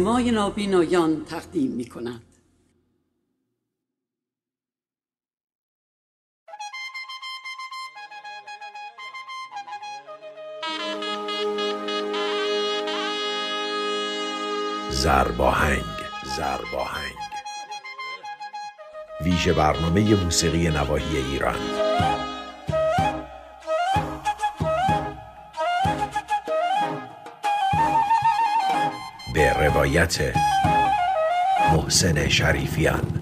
سینمای نابینایان تقدیم می کند زرباهنگ زرباهنگ. ویژه برنامه موسیقی نواحی ایران. روایت محسن شریفیان.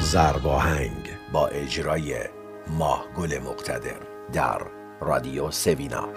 زرباهنگ با اجرای ماه گل مقتدر در رادیو سوینا.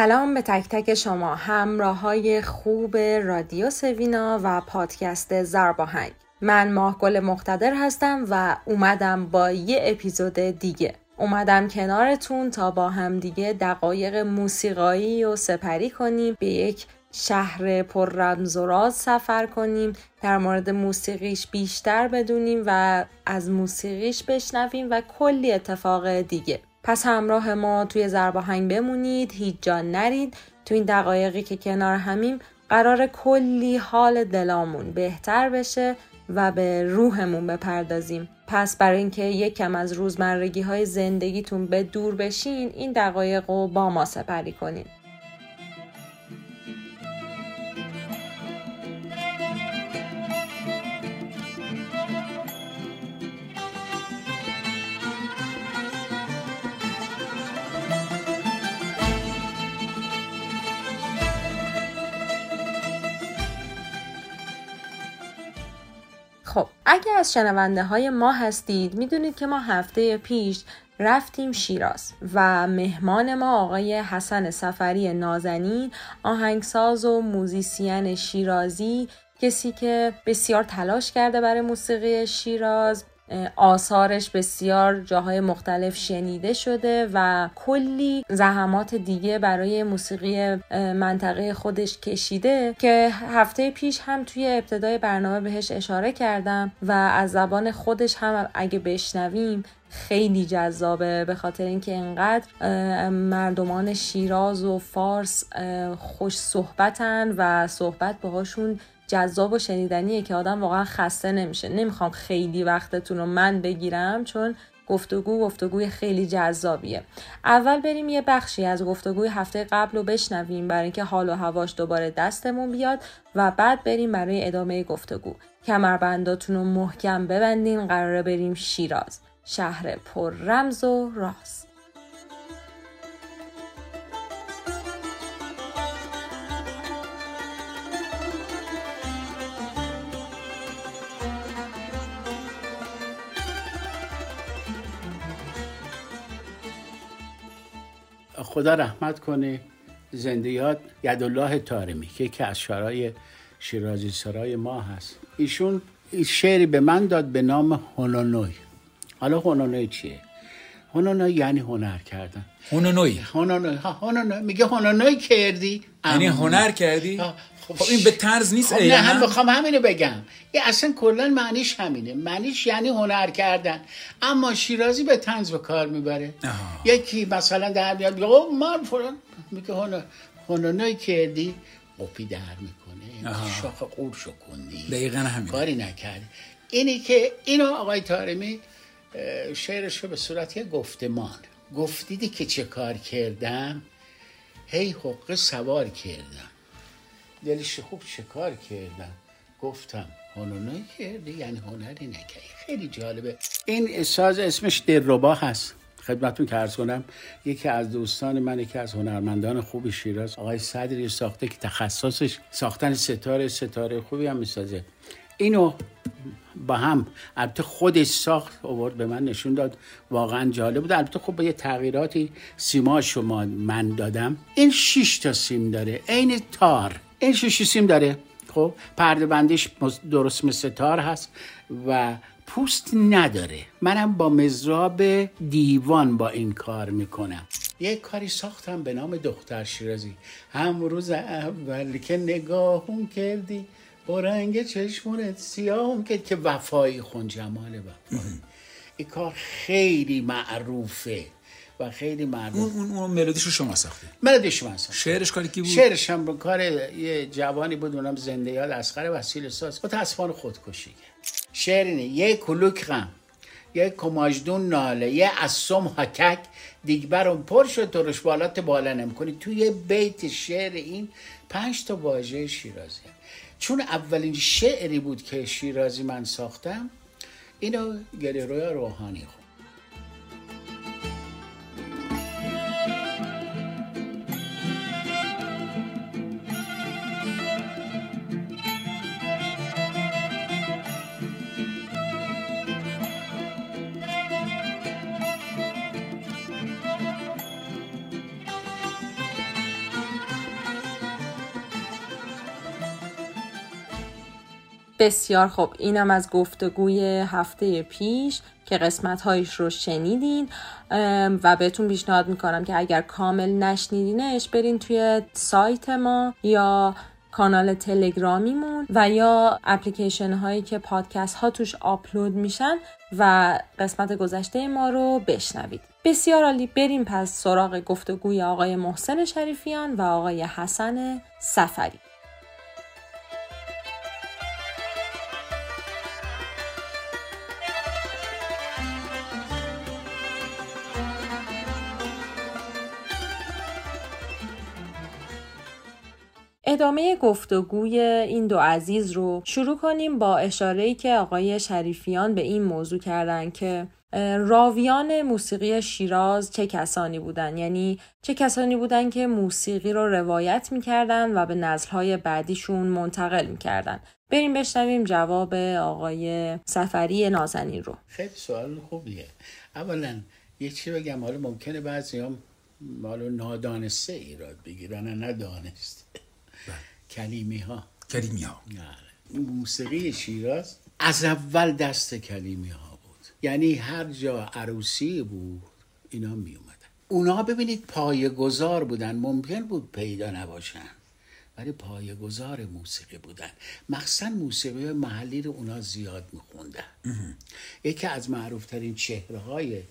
سلام به تک تک شما همراه های خوب رادیو سوینا و پادکست زرباهنگ. من ماهگل مقتدر هستم و اومدم با یه اپیزود دیگه. اومدم کنارتون تا با هم دیگه دقایق موسیقایی و سپری کنیم به یک شهر پر رمز و راز سفر کنیم در مورد موسیقیش بیشتر بدونیم و از موسیقیش بشنویم و کلی اتفاق دیگه. پس همراه ما توی زرباهنگ بمونید هیچ جا نرید. تو این دقایقی که کنار همیم قرار کلی حال دلامون بهتر بشه و به روحمون بپردازیم. پس برای اینکه یکم از روزمرگی های زندگیتون به دور بشین این دقایق رو با ما سپری کنید از شنونده های ما هستید. می‌دونید که ما هفته پیش رفتیم شیراز و مهمان ما آقای حسن سفری نازنین آهنگساز و موزیسین شیرازی کسی که بسیار تلاش کرده برای موسیقی شیراز. آثارش بسیار جاهای مختلف شنیده شده و کلی زحمات دیگه برای موسیقی منطقه خودش کشیده که هفته پیش هم توی ابتدای برنامه بهش اشاره کردم و از زبان خودش هم اگه بشنویم خیلی جذابه. به خاطر اینکه انقدر مردمان شیراز و فارس خوش صحبتن و صحبت باهاشون جذاب و شنیدنیه که آدم واقعا خسته نمیشه. نمی‌خوام خیلی وقتتون رو من بگیرم چون گفتگو گفتگوی خیلی جذابیه. اول بریم یه بخشی از گفتگوی هفته قبل رو بشنویم برای اینکه حال و هواش دوباره دستمون بیاد و بعد بریم برای ادامه گفتگو. کمربنداتون رو محکم ببندین قراره بریم شیراز. شهر پر رمز و راست خدا رحمت کنه. زندیات یدالله تارمی که یکی از شعرهای شیرازی سرای ما هست. ایشون شعری به من داد به نام هونونوی. حالا هونونوی چیه؟ هونونوی یعنی هنر کردن. هونونوی. هونونوی. ها هونونوی. میگه هونونوی کردی؟ یعنی هنر کردی؟ خب, این به طرز نیست خب نه هم بخوام همینو بگم. یه اصلا کلا معنیش همینه. معنیش یعنی هنر کردن. اما شیرازی به طنز به کار می‌بره. یکی مثلا در میاد میگه من فلان. میگه هنر هنرنوی کردی قپی در می‌کنه. شاخ قور شکندی دقیقا همین کاری نکردی. اینی که اینو آقای تارمی شعرش رو به صورت یه گفتمان. گفتیدی که چه کار کردم؟ هی حقه سوار کردم. دلش خوب چه کار کردم؟ گفتم هنرنوی کردی؟ یعنی هنری نکردی. خیلی جالبه. این ساز اسمش دلربا هست. خدمتتون که ارز کنم یکی از دوستان من یکی از هنرمندان خوب شیراز. آقای صدری ساخته که تخصصش ساختن ستاره ستاره خوبی هم می‌سازه. اینو با هم البته خودش ساخت آورد به من نشون داد. واقعا جالب بود. البته خب با یه تغییراتی سیما شما من دادم. این شش تا سیم داره. عین تار. این شش سیم داره. خب پرده بندیش درست مثل تار هست و پوست نداره. منم با مزراب دیوان با این کار می‌کنم. یک کاری ساختم به نام دختر شیرازی. هم روز اول که نگاهم کردی با رنگ چشمونت سیاهم کرد که وفایی خون جمال وفایی. این کار خیلی معروفه. و خیلی معروف اون اون ملودیش رو شما ساخته ملودیش من ساخته شعرش کاری کی بود؟ شعرش هم کار یه جوانی بود اونم زنده یاد اسخر وسیل ساز. متاسفانه خودکشی کرد شعر اینه یه کلوک غم یه کماجدون ناله یه اسم حکک دیگبرم پر شد ترش بالات بالا نمی‌کنی. توی بیت شعر این پنج تا واژه شیرازی هم. چون اولین شعری بود که شیرازی من ساختم اینو گلیروی روحانی خود بسیار خوب. اینم از گفتگوی هفته پیش که قسمت هایش رو شنیدین و بهتون پیشنهاد می‌کنم که اگر کامل نشنیدینش برین توی سایت ما یا کانال تلگرامیمون و یا اپلیکیشن هایی که پادکست ها توش آپلود میشن و قسمت گذشته ما رو بشنوید. بسیار عالی. بریم پس سراغ گفتگوی آقای محسن شریفیان و آقای حسن سفری ادامه گفتگوی این دو عزیز رو شروع کنیم با اشاره که آقای شریفیان به این موضوع کردن که راویان موسیقی شیراز چه کسانی بودن؟ یعنی چه کسانی بودن که موسیقی رو روایت می‌کردن و به نسلهای بعدیشون منتقل می‌کردن؟ بریم بشنویم جواب آقای سفری نازنین رو. خیلی سوال خوبیه اولا یه چی بگم حالا ممکنه بعضی هم مالو نادانسته ایراد بگیرن ندانسته کلیمی ها کلیمی ها موسیقی شیراز از اول دست کلیمی ها بود. یعنی هر جا عروسی بود اینا می اومدن اونا ببینید پایه گذار بودن. ممکن بود پیدا نباشن ولی پایه گذار موسیقی بودن. مخصوصا موسیقی محلی رو اونا زیاد میخوندن. یکی از معروفترین چهره های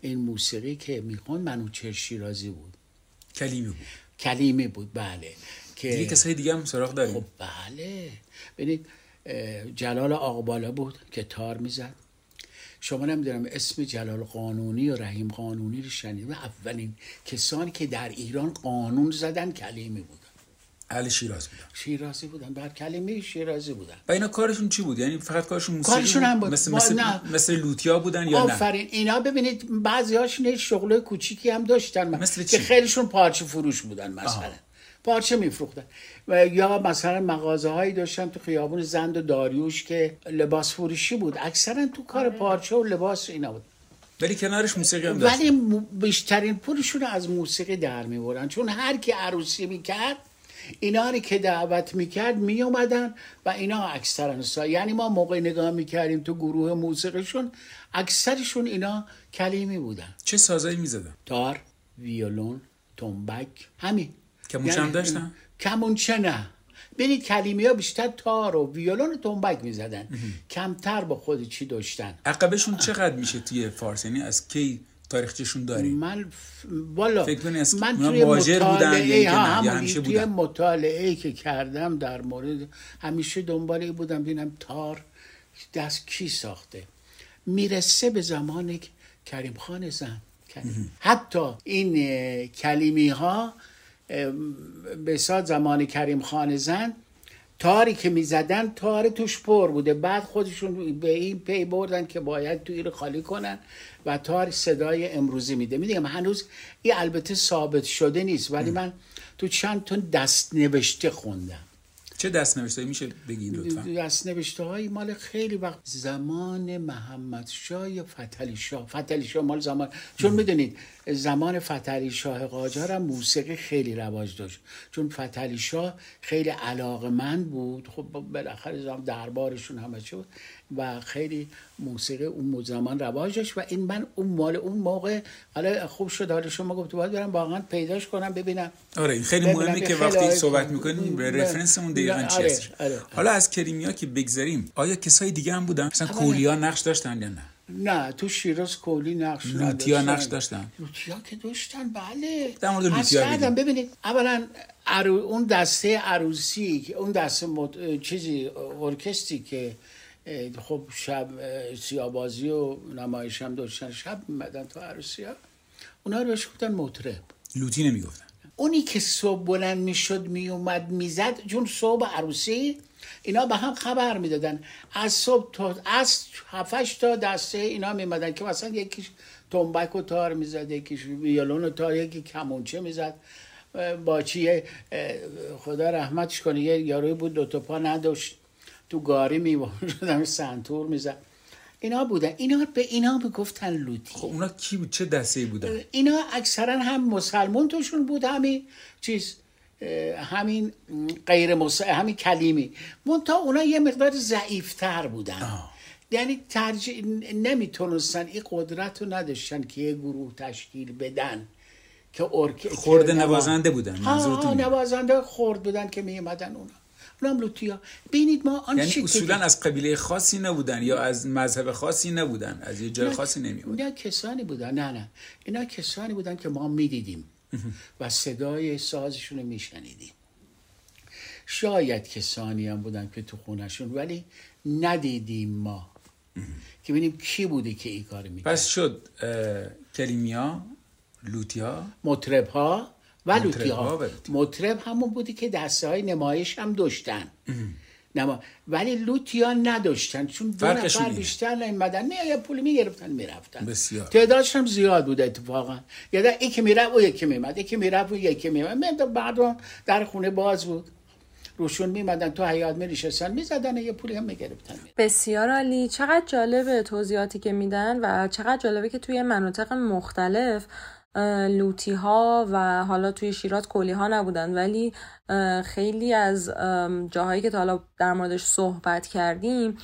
این موسیقی که می‌خوند منوچهر شیرازی بود. کلیمی بود. کلیمی بود بله. که دیگه کسای دیگه هم سراغ داریم؟ خب بله. ببینید جلال آقبالا بود که تار می‌زد. شما نمی‌دونم اسم جلال قانونی و رحیم قانونی رو شنید اولین کسانی که در ایران قانون زدن کلیمی بودن. اهل شیراز بودن. شیرازی بودن. بر کلمه شیرازی بودن. و اینا کارشون چی بود؟ یعنی فقط کارشون موسیقی کارشون هم بود. مثل مثل, نه. مثل لوتیا بودن یا نه؟ آفرین. اینا ببینید بعضی هاشون شغل کوچیکی هم داشتن. مثل که چی؟ خیلیشون پارچه فروش بودن مثلا. آها. پارچه میفروختن. و یا مثلا مغازه هایی داشتن تو خیابون زند و داریوش که لباس فروشی بود. اکثرا تو کار پارچه و لباس اینا بود. ولی کنارش موسیقی هم داشت ولی بیشترین پولشون رو از موسیقی در می‌برن چون هر کی عروسی می‌کرد اینا رو که دعوت می‌کرد میومدن و اینا اکثرا سا یعنی ما موقع نگاه می‌کردیم تو گروه موسیقیشون اکثرشون اینا کلیمی بودن. چه سازایی می‌زدن؟ تار ویولون تنبک همین. کمونچه هم داشتن؟ کمونچه نه ببینید کلیمی ها بیشتر تار و ویولون و تنبک می‌زدن کمتر با خود چی داشتن عقبشون چقدر میشه توی فارس یعنی از کی تاریخچهشون داریم من. والا فکر از- من توی مهاجر بودن یا مطالعه توی؟ مطالعه که کردم در مورد همیشه دنباله بودم ببینم تار دست کی ساخته می‌رسه به زمان کریم خان زن کریم. حتی این کلیمی ها به ساد زمان کریم خان زن تاری که می‌زدن تار توش پر بوده. بعد خودشون به این پی بردن که باید توی رو خالی کنن و تار صدای امروزی میده. می‌دونم هنوز این البته ثابت شده نیست ولی من تو چند تا دست نوشته خوندم. چه دست نوشته میشه بگی لطفا. دست نوشته های مال خیلی وقت زمان محمد شاه یا فتلی شاه؟ فتلی شاه مال زمان چون می‌دونید زمان فتلی شاه قاجار هم موسیقی خیلی رواج داشت. چون فتلی شاه خیلی علاقمند بود. خب بالاخره زمان دربارشون همه چی بود. و خیلی موسیقی اون زمان رواج داشت و این من اون مال اون موقع حالا خوب شد حالا شما گفت باید برم واقعا پیداش کنم ببینم. آره این خیلی مهمه که وقتی آره، صحبت می‌کنیم ب- رفرنسمون دقیقا آره، چی هست؟ آره. حالا از کریمیا که بگذریم آیا کسای دیگه هم بودن؟ مثلا کولیا نقش داشتن یا نه؟ نه تو شیراز کولی نقش لوتیا. نقش داشتن؟ لوتیا که داشتن بله. در مورد لوتیا. ببینید اولا اون دسته عروسی اون دسته مد... چیزی ارکستری که خب شب سیابازی و نمایش هم داشتن. شب میمدن تو عروسی ها. اونا رو بهش گفتن مطرب. لوتی نمی‌گفتن. اونی که صبح بلند می‌شد میومد می‌زد چون صبح عروسی اینا به هم خبر می‌دادن. از صبح تا از هفتش تا دسته اینا میمدن که مثلا یکیش تنبک و تار می‌زد یکیش ویولون و تار یکی کمونچه می‌زد. باچی خدا رحمتش کنه یه یاروی بود دو تا پا نداشت. تو گاری میوردم سنتور می‌زد اینا بودن. اینا به اینا می‌گفتن لوتی. خب اونا کی بود؟ چه دسته بودن؟ اینا اکثرا هم مسلمون توشون بود همین چیز همین غیر مس... همین کلیمی. منتها اونا یه مقدار ضعیفتر بودن. آه. یعنی ترجیح نمی‌تونستن این قدرت رو نداشتن که یه گروه تشکیل بدن که ارک نوا- نوازنده بودن ها؟ نوازنده خرد بودن که میمدن اونا. اونا هم لوتیا ببینید ما آن یعنی اصولا از قبیله خاصی نبودن یا از مذهب خاصی نبودن از یه جای خاصی نمیبودن. اینا کسانی بودن. نه نه. اینا کسانی بودن که ما می‌دیدیم و صدای سازشون رو میشنیدیم. شاید کسانی هم بودن که تو خونشون ولی ندیدیم ما. که ببینیم کی بوده که این کار می‌کنه پس شد کریمیا لوتیا؟ مطرب ها و لوتی مطرب‌ها ها. مطرب همون بودی که دسته های نمایش هم داشتن. نما... ولی لوتیا نداشتن چون دو نفر. بیشتر نیومدن. نه یه پول می‌گرفتن می‌رفتن. بسیار. تعدادش هم زیاد بود اتفاقا. یا در یکی می‌رفت و یکی میمد یکی می‌رفت و یکی میمد بعد در خونه باز بود. روشون میمدن تو حیات میریشستن می‌زدن یه پولی هم می‌گرفتن. بسیار عالی. چقدر جالبه توضیحاتی که میدن و چقدر جالبه که توی مناطق مختلف لوتی ها و حالا توی شیراز کلی ها نبودن ولی خیلی از جاهایی که تا حالا در موردش صحبت کردیم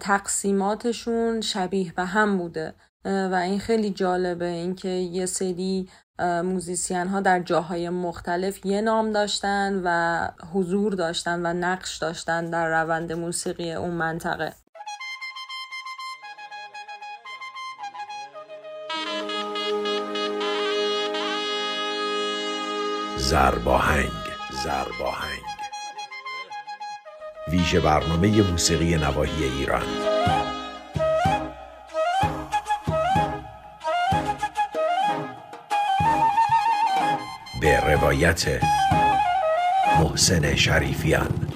تقسیماتشون شبیه به هم بوده. و این خیلی جالبه اینکه یه سری موزیسین ها در جاهای مختلف یه نام داشتن و حضور داشتن و نقش داشتن در روند موسیقی اون منطقه. زرباهنگ زرباهنگ. ویژه برنامه موسیقی نواحی ایران. به روایت محسن شریفیان.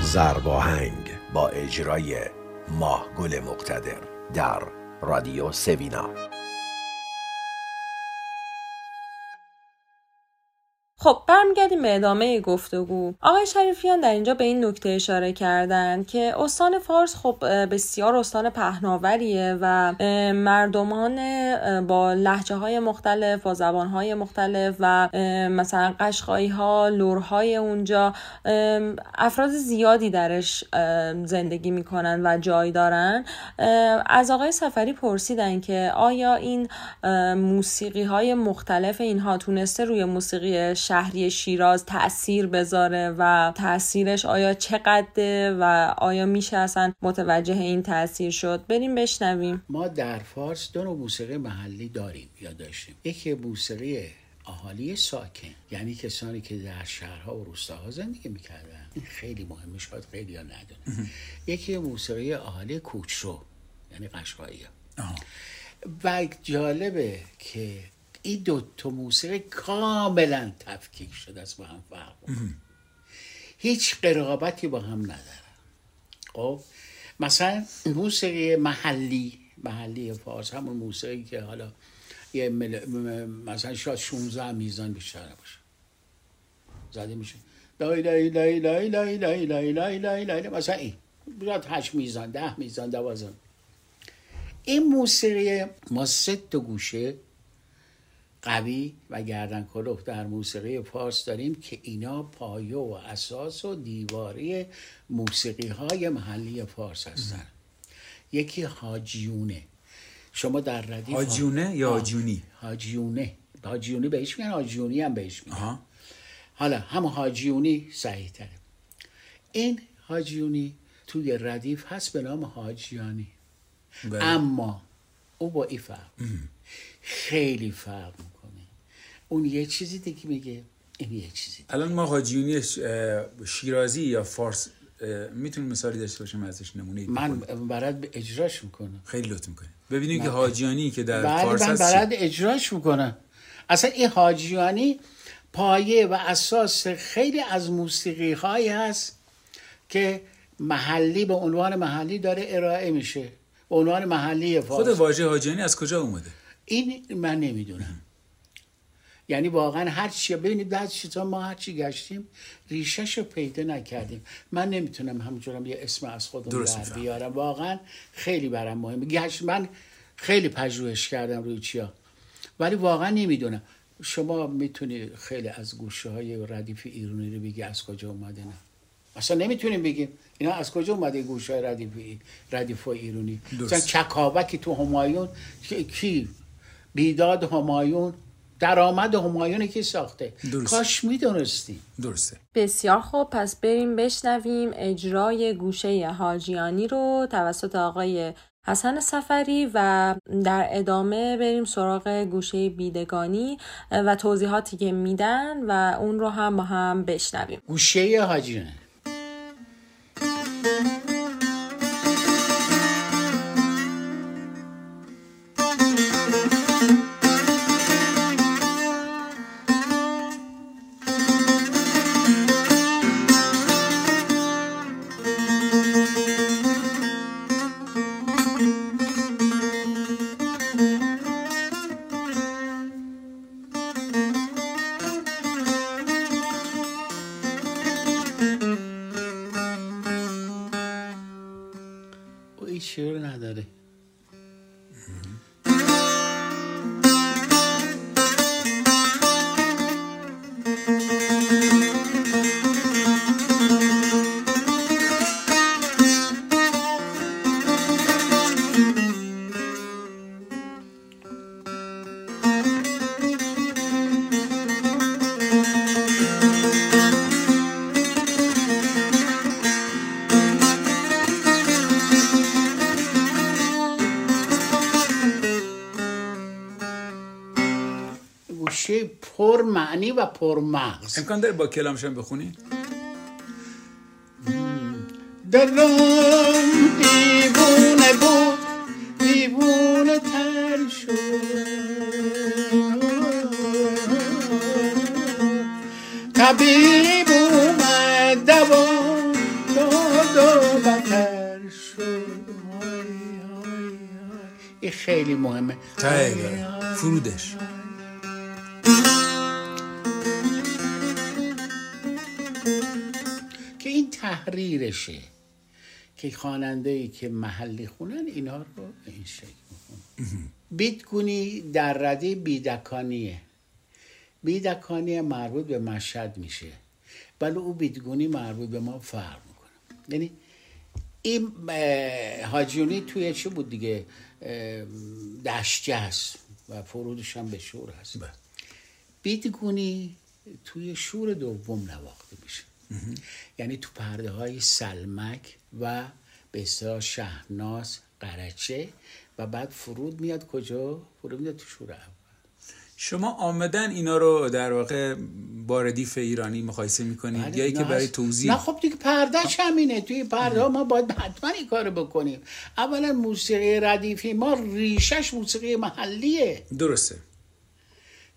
زرباهنگ با اجرای ماه گل مقتدر در رادیو سوینا. خب برمیگردیم به ادامه گفتگو. آقای شریفیان در اینجا به این نکته اشاره کردن که استان فارس خب بسیار استان پهناوریه و مردمان با لحجه های مختلف با زبان های مختلف و مثلا قشقایی ها لورهای اونجا افراد زیادی درش زندگی می‌کنن و جای دارن. از آقای سفری پرسیدن که آیا این موسیقی های مختلف اینها تونسته روی موسیقی شهری شیراز تاثیر بذاره و تاثیرش آیا چقدره و آیا میشه اصلا متوجه این تاثیر شد؟ بریم بشنویم. ما در فارس دو نوع موسیقی محلی داریم یا داشتیم. یکی موسیقی اهالی ساکن یعنی کسانی که در شهرها و روستاها زندگی می‌کردن. این خیلی مهمه شاید خیلی ها ندونن. یکی موسیقی اهالی کوچرو یعنی قشقایی. و جالبه که این دو تا موسیقی کاملا تفکیک شده است با هم فرق. هیچ قرابتی با هم ندارن خب مثلا موسیقی محلی محلی فارس همون موسیقی که حالا یه مل... مثلا شاید 16 میزان بیشتر نباشه زده میشه لای لای لای لای لای لای لای لای لای لای مثلا این بیاد هشت میزان ده میزان دوازن این موسیقی ما سه تا گوشه قوی و گردن کلوف در موسیقی فارس داریم که اینا پایه و اساس و دیواری موسیقی های محلی فارس هستن. یکی حاجیونه شما در ردیف حاجیونه یا حاجیونی؟ حاجیونه حاجیونی بهش میگن حاجیونی هم بهش میگن. حالا هم حاجیونی صحیح تره این حاجیونی توی ردیف هست به نام حاجیانی بله. اما او با این فرق خیلی فرق می‌کنه. اون یه چیزی دیگه میگه این یه چیزی الان ما حاجیونی شیرازی یا فارس می‌تونیم مثالی داشته باشیم ازش نمونه من برات به اجراش می‌کنم. خیلی لطف می‌کنیم. ببینیم که حاجیانی که در بله فارس من برات اجراش می‌کنم. اصلا این حاجیانی پایه و اساس خیلی از موسیقی هایی هست که محلی به عنوان محلی داره ارائه میشه. به عنوان محلی خود فارس واژه حاجیانی از کجا اومده؟ این من نمی‌دونم. یعنی واقعا هر چی ببینید بعد چیزا ما هر چی گشتیم ریشش رو پیدا نکردیم. من نمی‌تونم همونجورم یه اسم از خودم در. بیارم. واقعا خیلی برام مهمه. گشت من خیلی پژوهش کردم روی چیا. ولی واقعا نمی‌دونم. شما می‌تونی خیلی از گوشه های ردیف ایرانی رو بگی از کجا اومده نه. اصلا نمی‌تونیم بگیم. اینا از کجا اومده گوشه های ردیف ردیف ایرانی. مثلا چکاوکی تو همایون کی؟ بیداد همایون درآمد همایون کی ساخته. درست. کاش می‌دونستیم. درسته. بسیار خوب پس بریم بشنویم اجرای گوشه حاجیانی رو توسط آقای حسن سفری و در ادامه بریم سراغ گوشه بیدگانی و توضیحاتی که میدن و اون رو هم با هم بشنویم. گوشه حاجیانه گوشه پر معنی و پر مغز. امکان داره با کلامشم بخونی؟ دلم دیوونه بود دیوونه تر شد. طبیب اومد دوا داد و بتر شد. این خیلی مهمه. فرودش. تحریرشه. که خواننده ای که محلی خونن اینا رو به این شکل بیدگونی در رده بیدکانیه. بیدکانی مربوط به مشهد میشه. ولی او بیدگونی مربوط به ما فرق می‌کنه. یعنی این حاجیونی توی چی بود دیگه؟ دشجه است و فرودش هم به شور هست. بله. بیدگونی توی شور دوم نواخته میشه. یعنی تو پرده های سلمک و به اصطلاح شهناز قرچه و بعد فرود میاد کجا؟ فرود میاد تو شور اول. شما آمدن اینا رو در واقع با ردیف ایرانی مقایسه می‌کنید بله، یا که برای. توضیح؟ نه خب دیگه پردهش همینه. توی پرده ها ما باید حتما این کارو بکنیم. اولا موسیقی ردیفی ما ریشش موسیقی محلیه. درسته.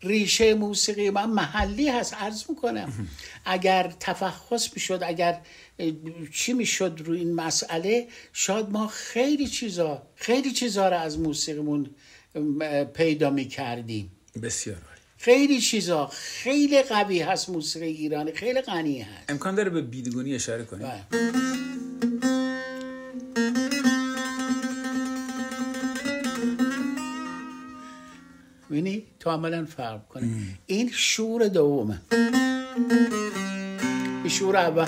ریشه موسیقی من محلی هست عرض می‌کنم. اگر تفحص می‌شد اگر چی می‌شد روی این مسئله شاید ما خیلی چیزا خیلی چیزا رو از موسیقیمون پیدا می کردیم بسیار خیلی چیزا خیلی قوی هست موسیقی ایرانی خیلی غنی هست. امکان داره به بیدگونی اشاره کنیم؟ تو عملا فرق کنه. این شور دومه. این شور اول.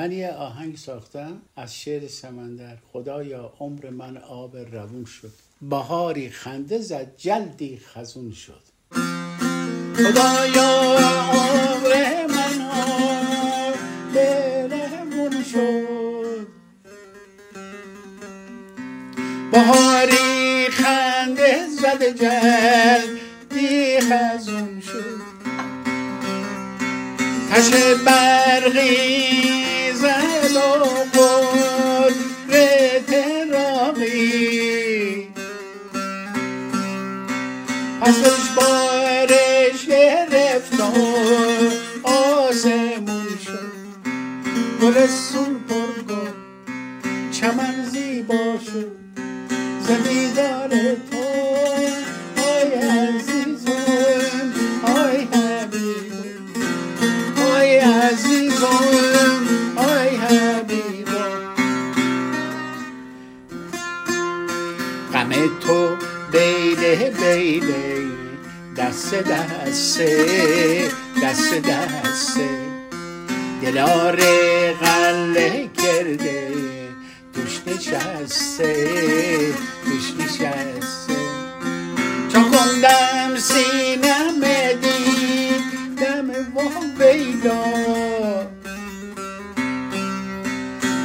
من یه آهنگ ساختم از شعر سمندر. خدایا عمر من آب روون شد. بهاری خنده زد جلدی خزون شد. خدایا عمر من آب روون شد. بهاری خنده زد جلدی خزون شد. تش کندم سینم دیدم و ویلا.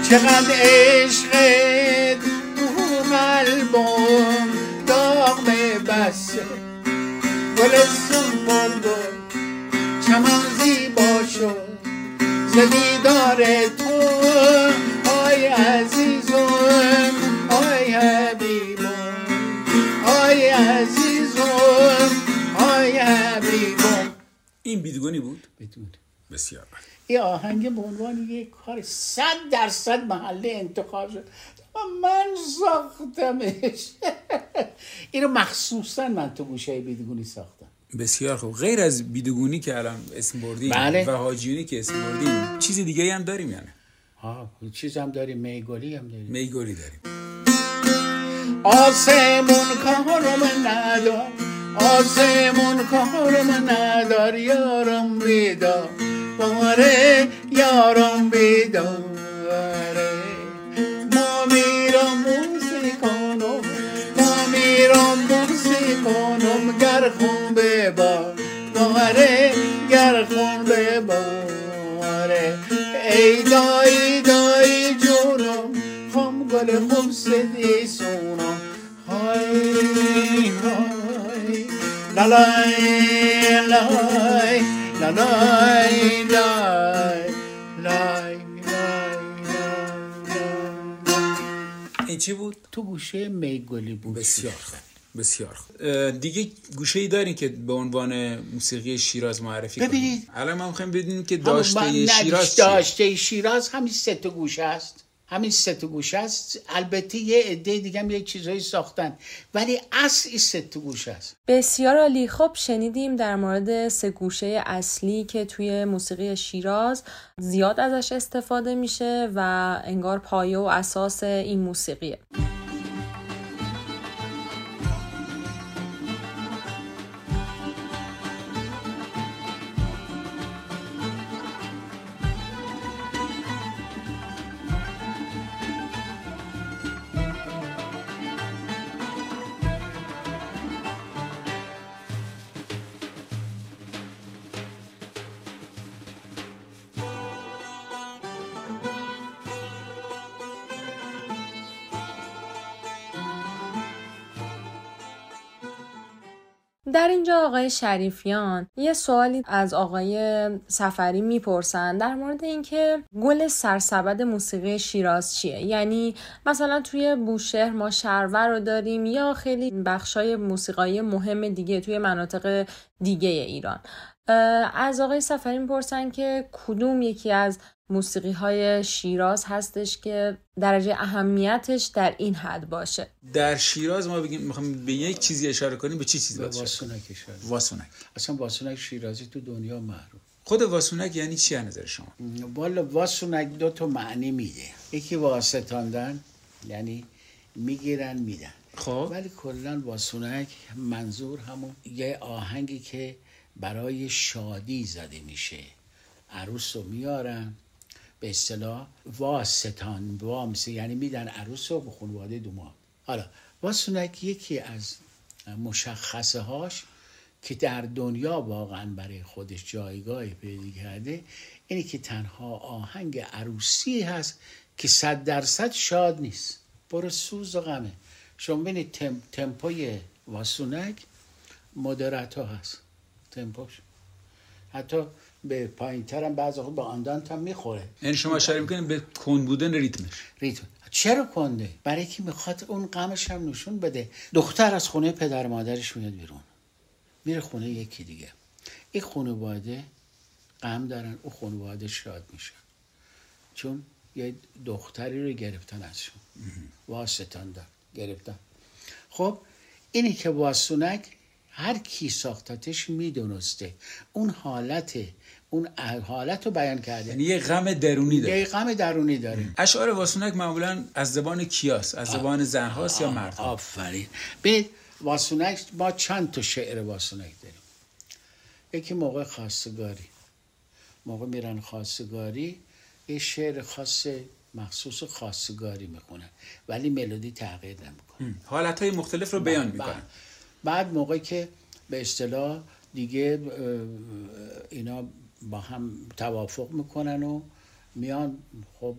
چقدر عشقت تو قلبم داغ بسه گلستون بیدگونی بود؟ بدون بسیار. این آهنگ به عنوان یک کار صد درصد محله انتخاب شد. و من ساختمش. اینو مخصوصا من تو گوشه بیدگونی ساختم. بسیار خوب. غیر از بیدگونی که الان اسم بردیم بله. و حاجیونی که اسم بردیم چیز دیگه هم داریم یعنی؟ ها چیز هم داریم. میگلی هم داریم. میگوری داریم. آسمون کارم ندار آسمون کارم ندار یارم بیدار. باره یارم بیداره لالای لای لالای لای لای این چی بود؟ تو گوشه میگلی بود. بسیار خوب. بسیار خوب. دیگه گوشه ای دارین که به عنوان موسیقی شیراز معرفی ببینید. الان ما می‌خوایم بدونیم که داشته شیراز؟ داشته شیراز همین سه تا گوشه است. همین سه تا است. البته یه عده دیگه هم یه چیزایی ساختن. ولی اصل این سه تا است. بسیار عالی. خب شنیدیم در مورد سه گوشه اصلی که توی موسیقی شیراز زیاد ازش استفاده میشه و انگار پایه و اساس این موسیقیه. در اینجا آقای شریفیان یه سوالی از آقای سفری می‌پرسن در مورد اینکه گل سرسبد موسیقی شیراز چیه؟ یعنی مثلا توی بوشهر ما شرور رو داریم یا خیلی بخشای موسیقایی مهم دیگه توی مناطق دیگه ایران. از آقای سفری می‌پرسن که کدوم یکی از موسیقی های شیراز هستش که درجه اهمیتش در این حد باشه. در شیراز ما بگیم می‌خوام به یک چیزی اشاره کنیم به چی چیزی به باشه واسونک اشاره. واسونک. اصلا واسونک شیرازی تو دنیا معروف خود واسونک یعنی چی از نظر شما؟ والا واسونک دو تا معنی میده. یکی واسطاندن یعنی می‌گیرن میدن. خب. ولی کلا واسونک منظور همون یه آهنگی که برای شادی زده میشه. عروس رو میارن به اصطلاح واسطان وامسی یعنی میدن عروس رو به خانواده دوما. حالا واسونک یکی از مشخصه هاش که در دنیا واقعا برای خودش جایگاهی پیدا کرده اینه که تنها آهنگ عروسی هست که صد درصد شاد نیست. پر سوز و غمه. شما ببینید تم، تمپوی واسونک مدرت هست. تمپوش حتی به پایین ترم بعضی خود به آندانت هم می‌خوره. یعنی شما اشاره می‌کنید به کند بودن ریتمش. ریتم. چرا کنده؟ برای که می‌خواد اون غمش هم نشون بده. دختر از خونه پدر مادرش میاد بیرون. میره خونه یکی دیگه. این خانواده غم دارن اون خانواده شاد میشن چون یه دختری رو گرفتن ازشون. واسطان دار گرفتن. خب اینی که واسونک هر کی ساختتش می‌دونسته. اون حالت اون حالت رو بیان کرده. یعنی یه غم درونی داره. یه غم درونی داره. اشعار واسونک معمولا از زبان کیاست از زبان زنهاست یا مردها آفرین. ببینید واسونک ما چند تا شعر واسونک داریم. یکی موقع خواستگاری. موقع میرن خواستگاری یه شعر خاص مخصوص خواستگاری می‌خونن. ولی ملودی تغییر نمی‌کنه. حالت های مختلف رو بیان می‌کنن. بعد, موقعی که به اصطلاح دیگه اینا با هم توافق می‌کنن و میان خب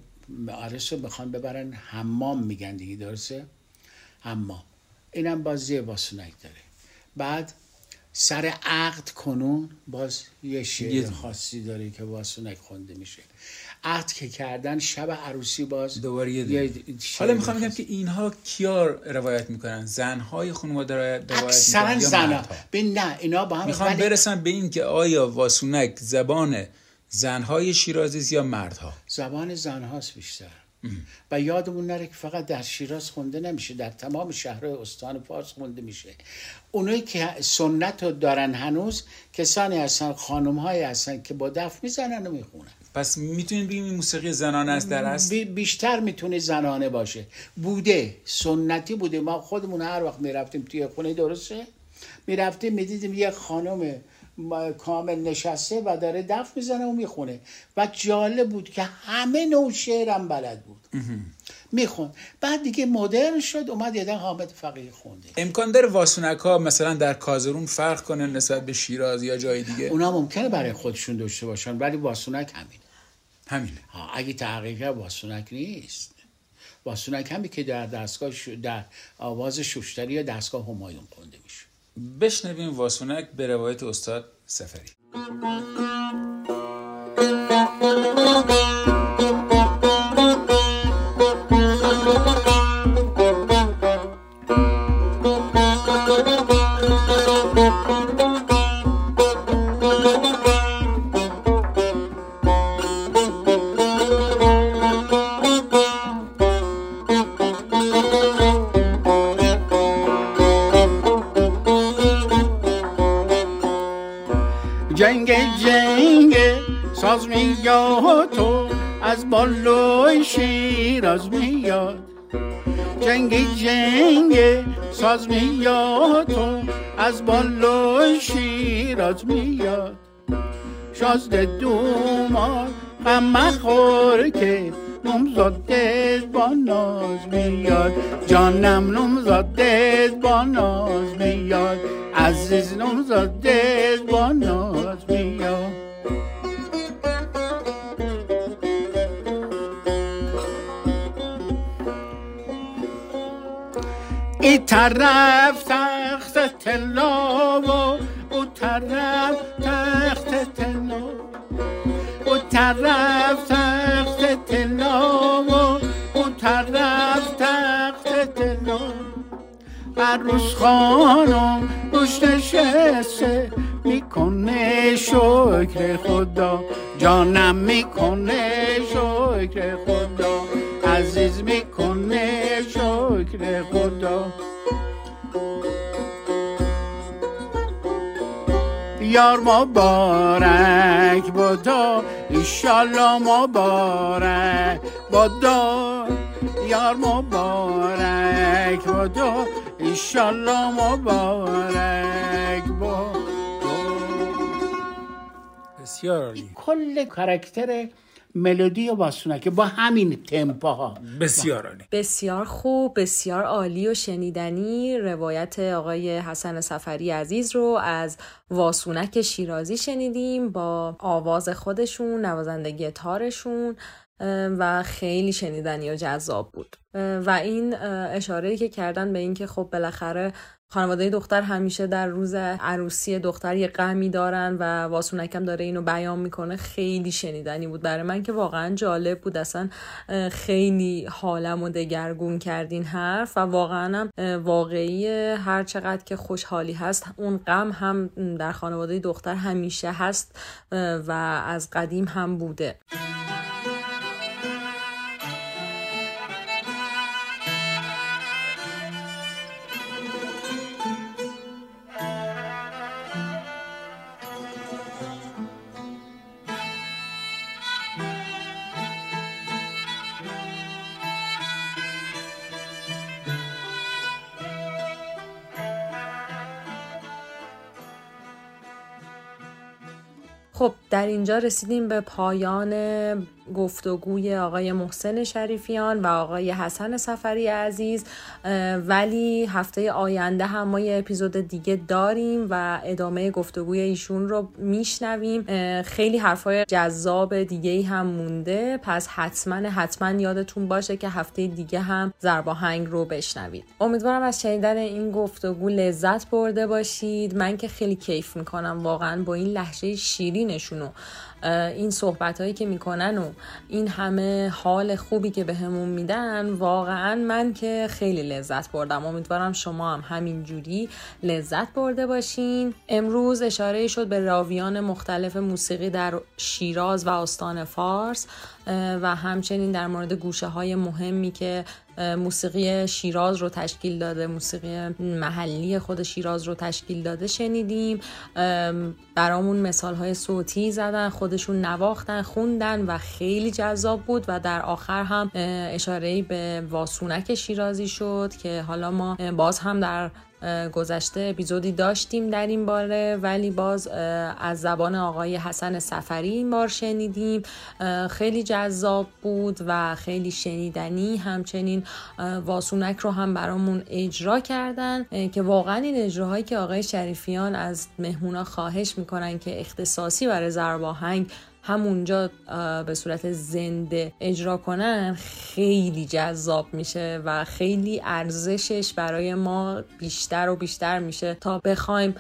عروس رو می‌خوان ببرن حمام میگن دیگه درسته؟ حمام. اینم بازی واسونک داره. بعد سر عقد کنون باز یه شعر خاصی داره که واسونک خونده میشه. عقد که کردن شب عروسی باز دوباره یه حالا می‌خوام بگم. که اینها کیا روایت می‌کنن؟ زنهای خانواده روایت اکثرا زنا. به نه اینا با هم می‌خوام ولی- برسم به این که آیا واسونک زبان زنهای شیرازی یا مردها؟ زبان زنهاست بیشتر. و یادمون نره که فقط در شیراز خونده نمیشه در تمام شهرهای استان فارس خونده میشه. اونایی که سنت رو دارن هنوز کسانی هستن خانم های هستن که با دف می‌زنن و می‌خونن. پس می‌تونیم بگیم این موسیقی زنانه است در اصل؟ بی- بیشتر می‌تونه زنانه باشه. بوده سنتی بوده. ما خودمون هر وقت می‌رفتیم توی خونه درسته؟ می‌رفتیم می‌دیدیم یه خانم کامل نشسته و داره دف می‌زنه و می‌خونه. و جالب بود که همه نوع شعرم بلد بود. میخون بعد دیگه مدرن شد اومد یه حامد فقیه خونده. امکان داره واسونک ها مثلا در کازرون فرق کنه نسبت به شیراز یا جای دیگه؟ اونا ممکنه برای خودشون داشته باشن ولی واسونک همینه. همینه. ها، اگه تحقیق کرد واسونک نیست. واسونک همی که در دستگاه ش... در آواز شوشتری یا دستگاه همایون خونده میشه. بشنویم واسونک به روایت استاد سفری. شیراز میاد جنگ جنگ ساز میاد تو از بالای شیراز میاد. شازده دومان غم مخور که نمزاده با ناز میاد. جانم نمزاده با ناز میاد. عزیز نمزاده با ناز میاد. طرف تخت طلا و طرف تخت تلا او طرف تخت تلا و او طرف تخت تلا عروس خانم روش نشسته می‌کنه شکر خدا. جانم می‌کنه شکر خدا. عزیز می‌کنه شکر خدا. یار مبارک بادا ایشالله مبارک بادا یار مبارک بادا ایشالله مبارک بادا بسیار عالی. کل کاراکتر ملودی و که با همین تمپاها. بسیار عالی. بسیار خوب بسیار عالی و شنیدنی. روایت آقای حسن سفری عزیز رو از واسونک شیرازی شنیدیم با آواز خودشون نوازندگی تارشون و خیلی شنیدنی و جذاب بود. و این اشاره که کردن به اینکه خب بالاخره خانواده دختر همیشه در روز عروسی دختر یه غمی دارن و واسونکم داره اینو بیان می‌کنه. خیلی شنیدنی بود برای من که واقعا جالب بود. اصلا خیلی حالم و دگرگون کردین حرف و واقعا هم واقعی هر چقدر که خوشحالی هست اون غم هم در خانواده دختر همیشه هست و از قدیم هم بوده. خب در اینجا رسیدیم به پایان گفتگوی آقای محسن شریفیان و آقای حسن سفری عزیز. ولی هفته آینده هم ما یه اپیزود دیگه داریم و ادامه گفتگوی ایشون رو میشنویم. خیلی حرفای جذاب دیگه ای هم مونده. پس حتما حتما یادتون باشه که هفته دیگه هم زرباهنگ رو بشنوید. امیدوارم از شنیدن این گفتگو لذت برده باشید. من که خیلی کیف می‌کنم واقعا با این لحشه شیرینشونو این صحبت هایی که می‌کنن و این همه حال خوبی که بهمون به میدن واقعا من که خیلی لذت بردم. امیدوارم شما هم همین جوری لذت برده باشین. امروز اشاره شد به راویان مختلف موسیقی در شیراز و آستان فارس و همچنین در مورد گوشه های مهمی که موسیقی شیراز رو تشکیل داده موسیقی محلی خود شیراز رو تشکیل داده شنیدیم. برامون مثال های صوتی زدن خودشون نواختن خوندن و خیلی جذاب بود و در آخر هم اشاره به واسونک شیرازی شد که حالا ما باز هم در گذشته اپیزودی داشتیم در این باره ولی باز از زبان آقای حسن سفری این بار شنیدیم. خیلی جذاب بود و خیلی شنیدنی همچنین واسونک رو هم برامون اجرا کردن که واقعا این اجراهایی که آقای شریفیان از مهمونا خواهش می‌کنن که اختصاصی برای زرباهنگ همونجا به صورت زنده اجرا کنن خیلی جذاب میشه و خیلی ارزشش برای ما بیشتر و بیشتر میشه تا بخوایم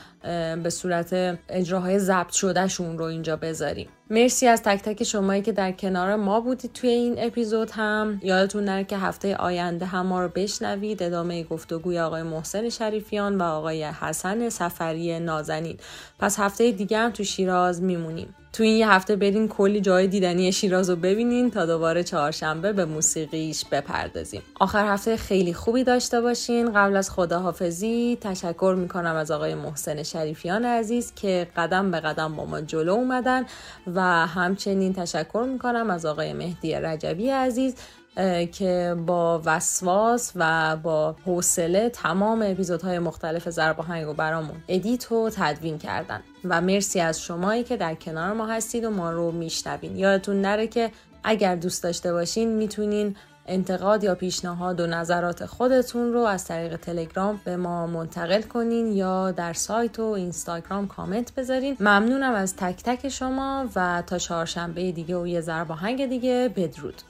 به صورت اجراهای ضبط شدهشون رو اینجا بذاریم. مرسی از تک تک شمایی که در کنار ما بودید توی این اپیزود هم. یادتون نره که هفته آینده هم ما رو بشنوید. ادامه گفتگوی آقای محسن شریفیان و آقای حسن سفری نازنین. پس هفته دیگه هم تو شیراز میمونیم. تو این هفته برین کلی جای دیدنی شیراز رو ببینین تا دوباره چهارشنبه به موسیقیش بپردازیم. آخر هفته خیلی خوبی داشته باشین. قبل از خداحافظی تشکر می‌کنم از آقای محسن شریفیان عزیز که قدم به قدم با ما جلو اومدن و همچنین تشکر می‌کنم از آقای مهدی رجبی عزیز که با وسواس و با حوصله تمام اپیزودهای مختلف ضرب و برامون ادیت و تدوین کردن. و مرسی از شمایی که در کنار ما هستید و ما رو میشنوین. یادتون نره که اگر دوست داشته باشین می‌تونین انتقاد یا پیشنهاد و نظرات خودتون رو از طریق تلگرام به ما منتقل کنین یا در سایت و اینستاگرام کامنت بذارین. ممنونم از تک تک شما و تا چهارشنبه دیگه و یه ضرب دیگه. بدرود.